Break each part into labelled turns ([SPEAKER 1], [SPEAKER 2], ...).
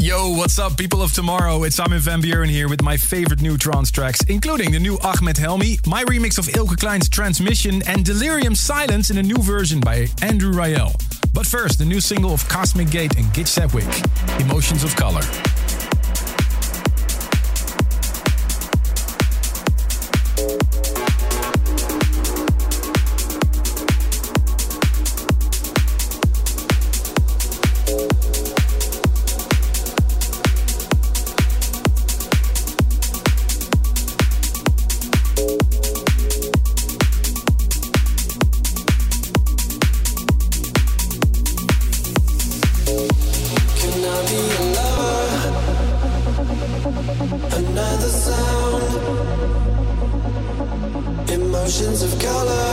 [SPEAKER 1] Yo, what's up, people of tomorrow? It's Armin van Buuren here with my favorite new trance tracks, including the new Ahmed Helmy, my remix of Eelke Kleijn's Transmission, and Delerium Silence in a new version by Andrew Rayel. But first, the new single of Cosmic Gate and Gitch Sedgwick, Emotions of Color.
[SPEAKER 2] oceans of color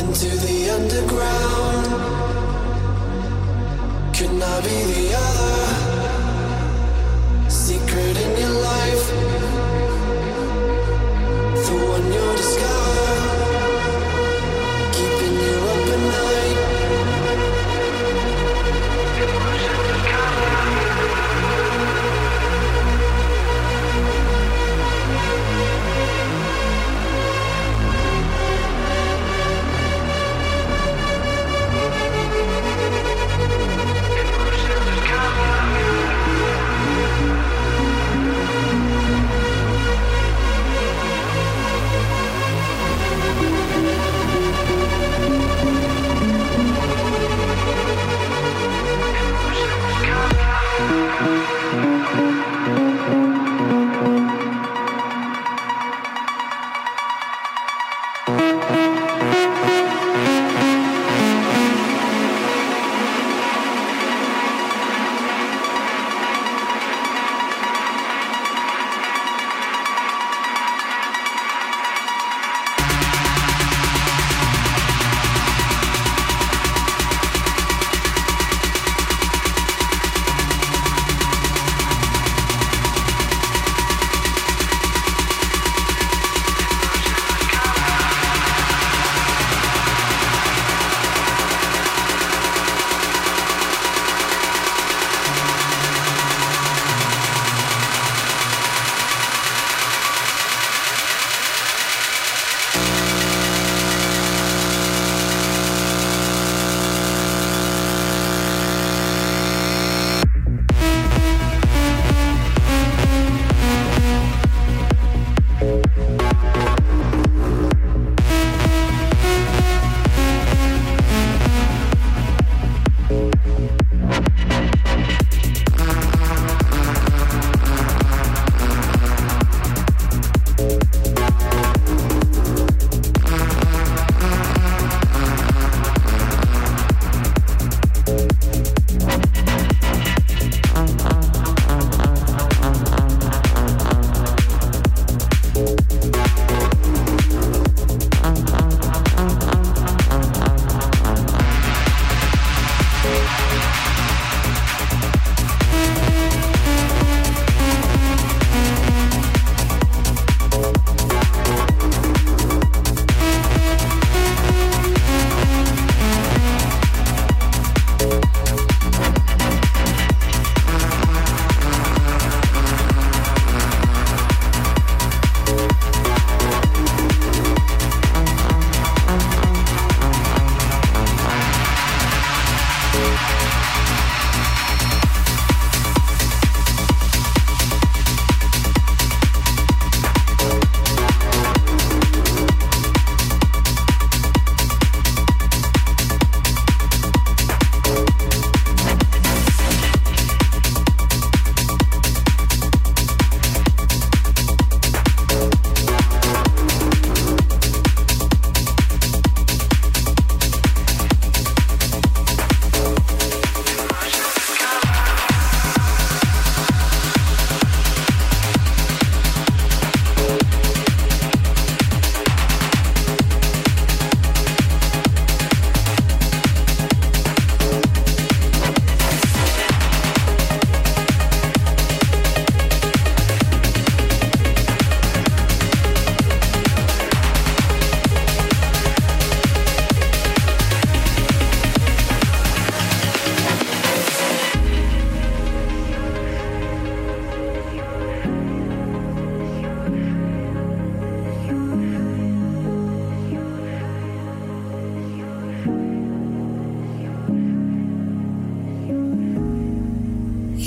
[SPEAKER 2] into the underground. Could not be the other secret in your life, the one you're discovering.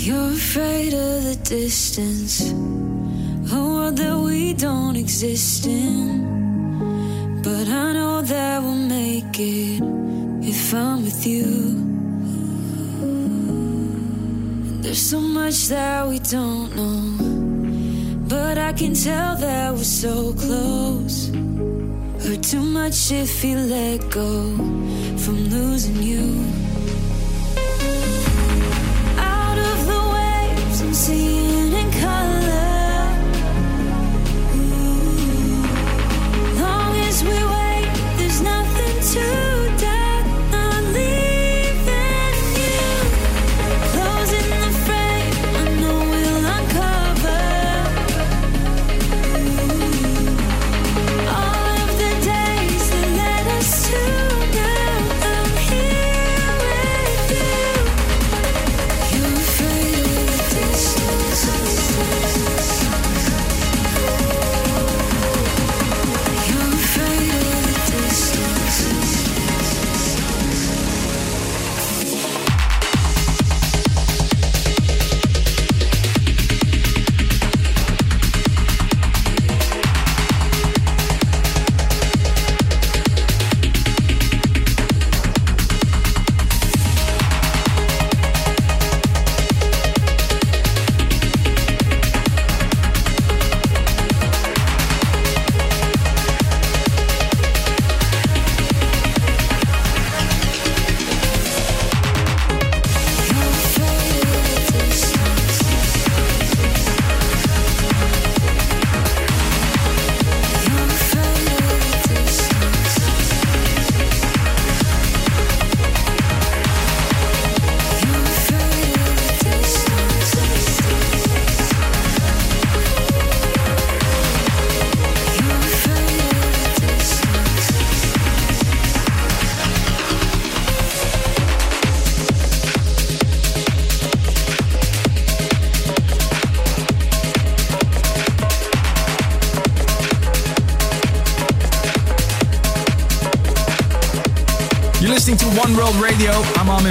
[SPEAKER 3] You're afraid of the distance, a world that we don't exist in. But I know that we'll make it if I'm with you. There's so much that we don't know, but I can tell that we're so close. Hurt too much if you let go from losing you.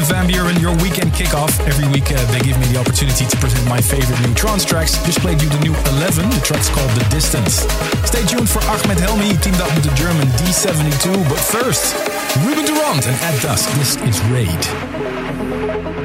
[SPEAKER 1] I'm van Buuren, your weekend kickoff. Every week uh, they give me the opportunity to present my favorite new trance tracks. Just played you the new 11. The track's called The Distance. Stay tuned for Ahmed Helmy, teamed up with the German D72. But first, Ruben Durant and At Dusk. This is Raid.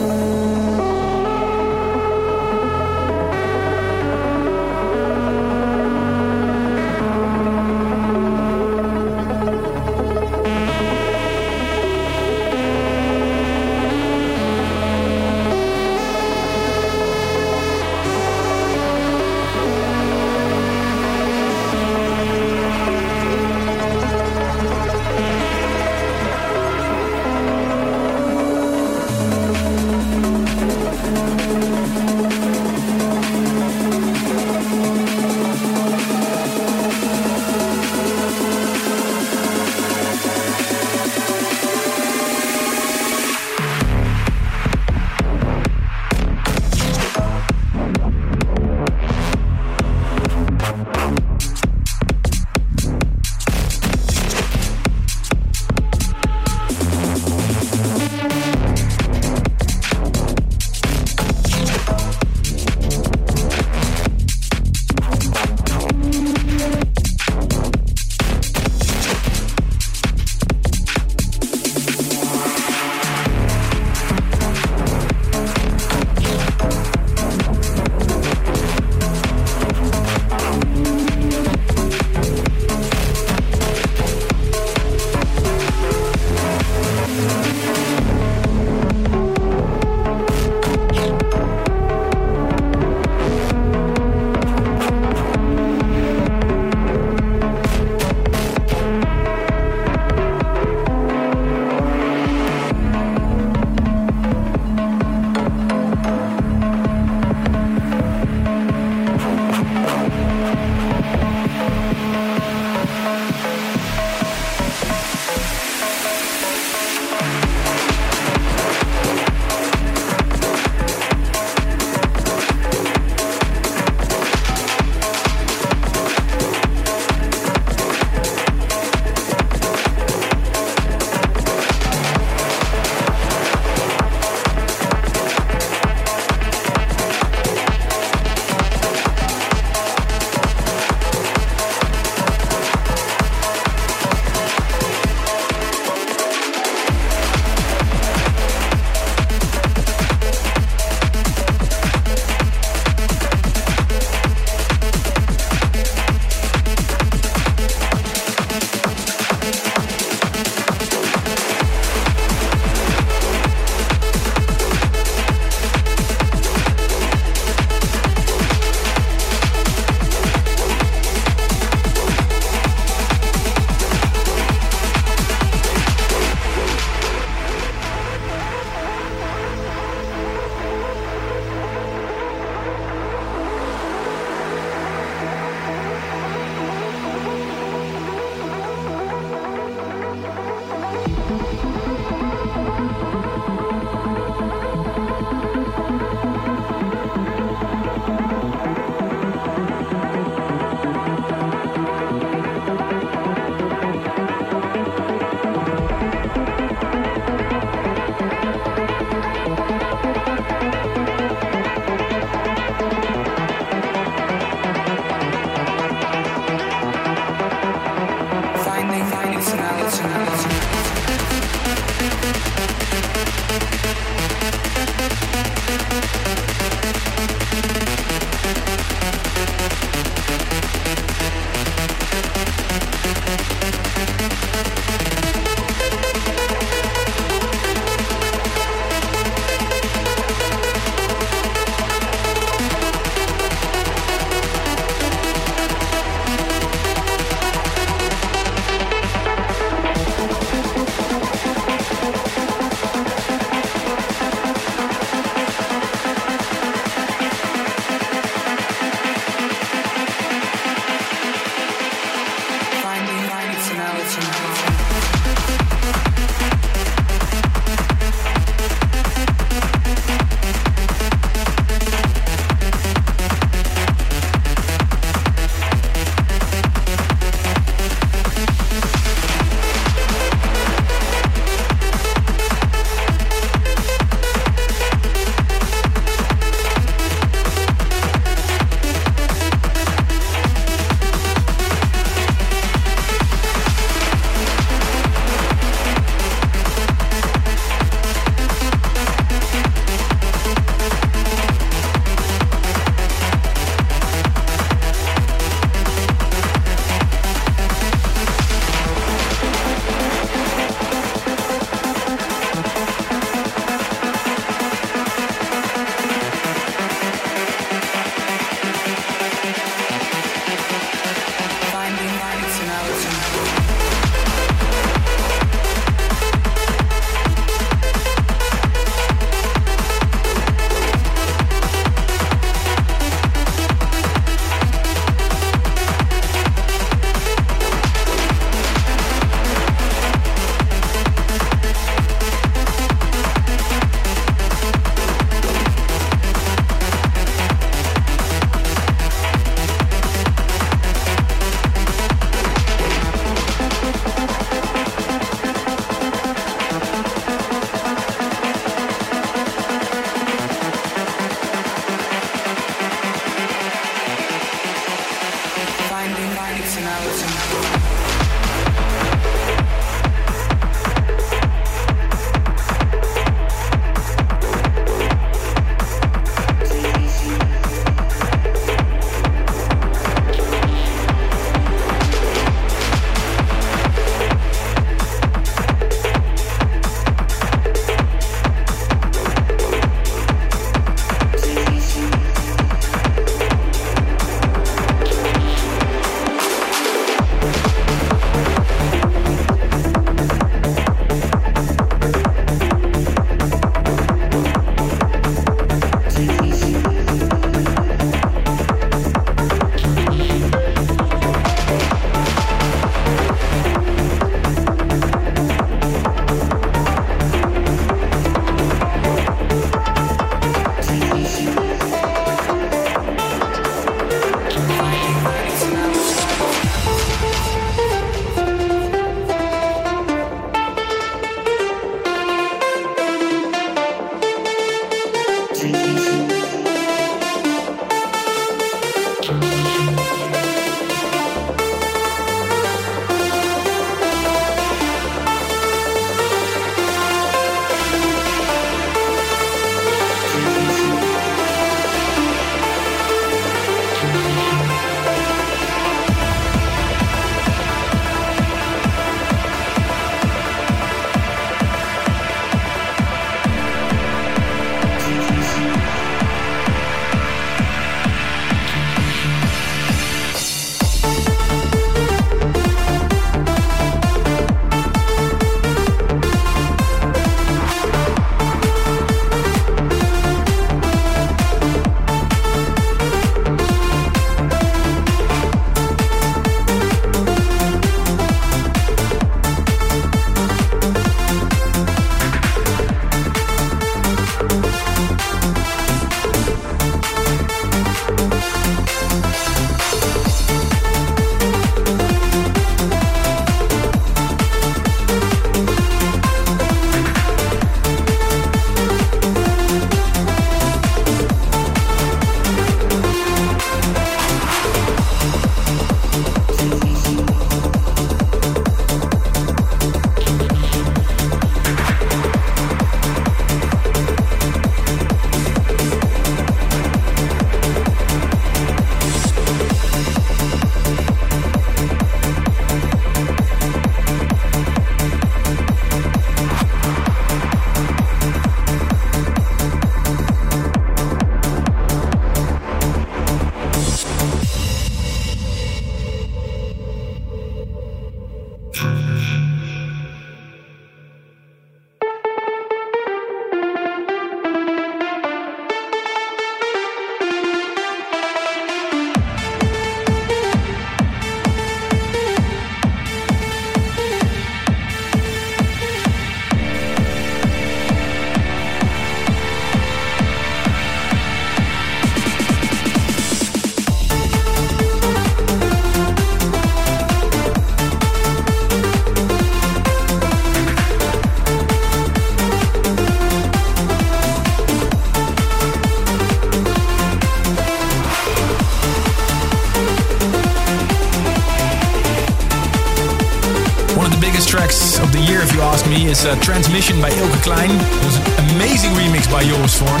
[SPEAKER 1] Uh, Transmission by Eelke Kleijn. It was an amazing remix by Joris Voorn.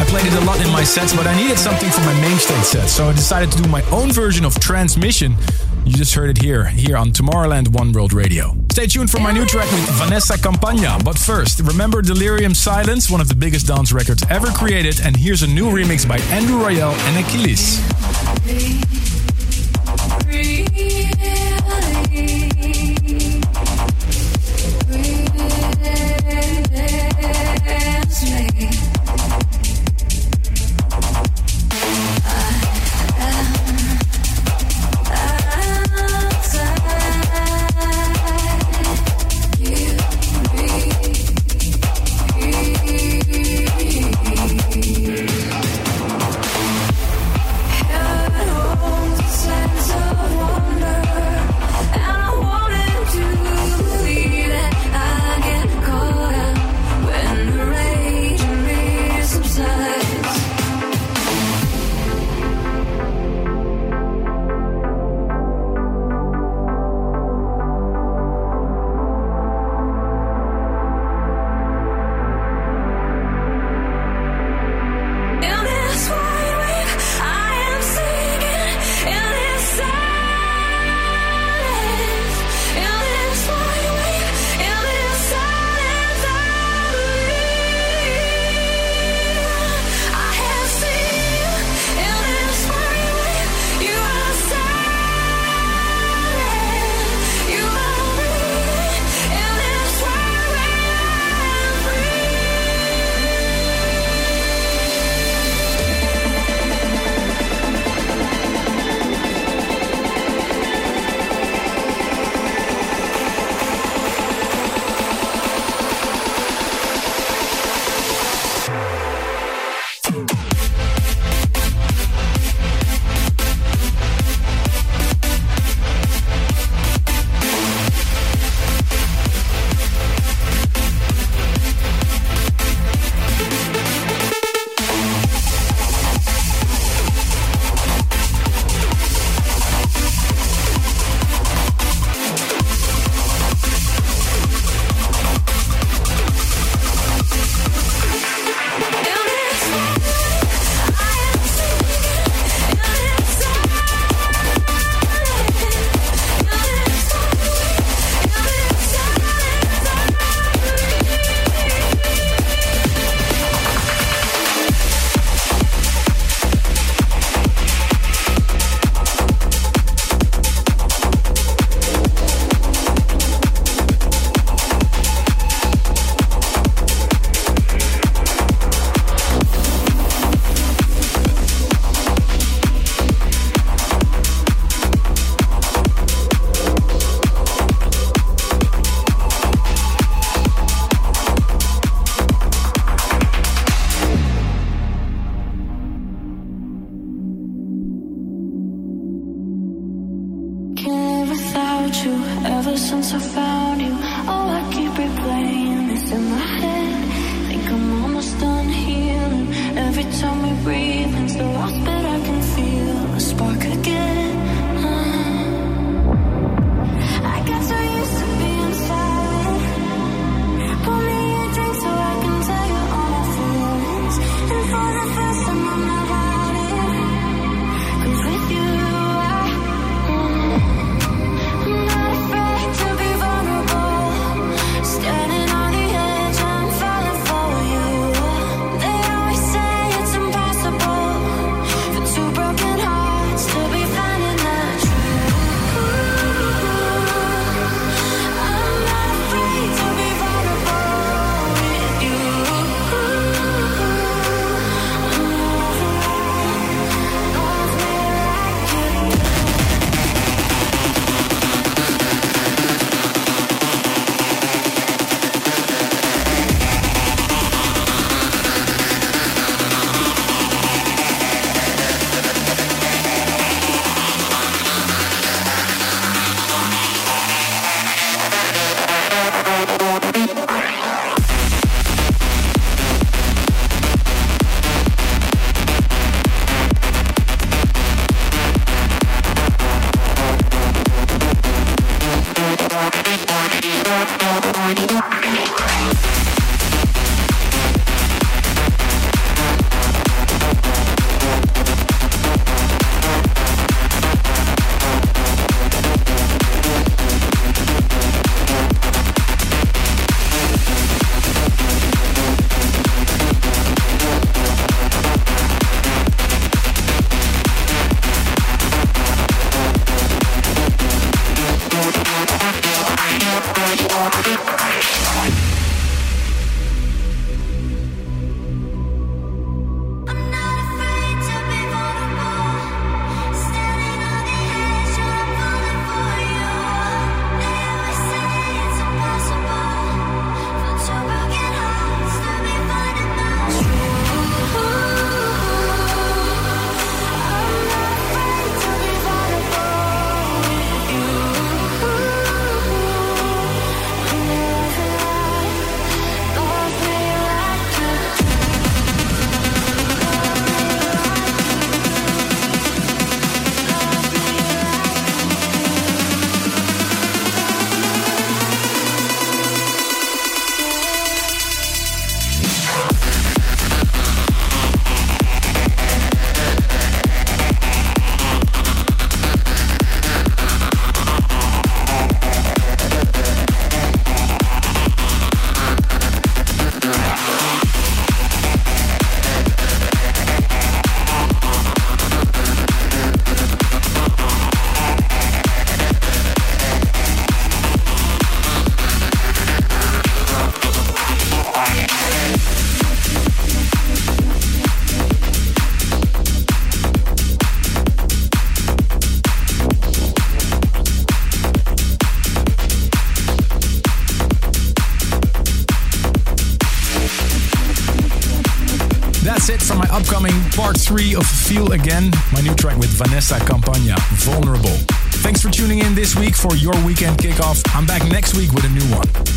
[SPEAKER 1] I played it a lot in my sets, but I needed something for my main stage set, so I decided to do my own version of Transmission. You just heard it here, here on Tomorrowland One World Radio. Stay tuned for my new track with Vanessa Campagna. But first, remember Delerium Silence, one of the biggest dance records ever created, and here's a new remix by Andrew Rayel and Achilles. Vanessa Campagna, Vulnerable. Thanks for tuning in this week for your weekend kickoff. I'm back next week with a new one.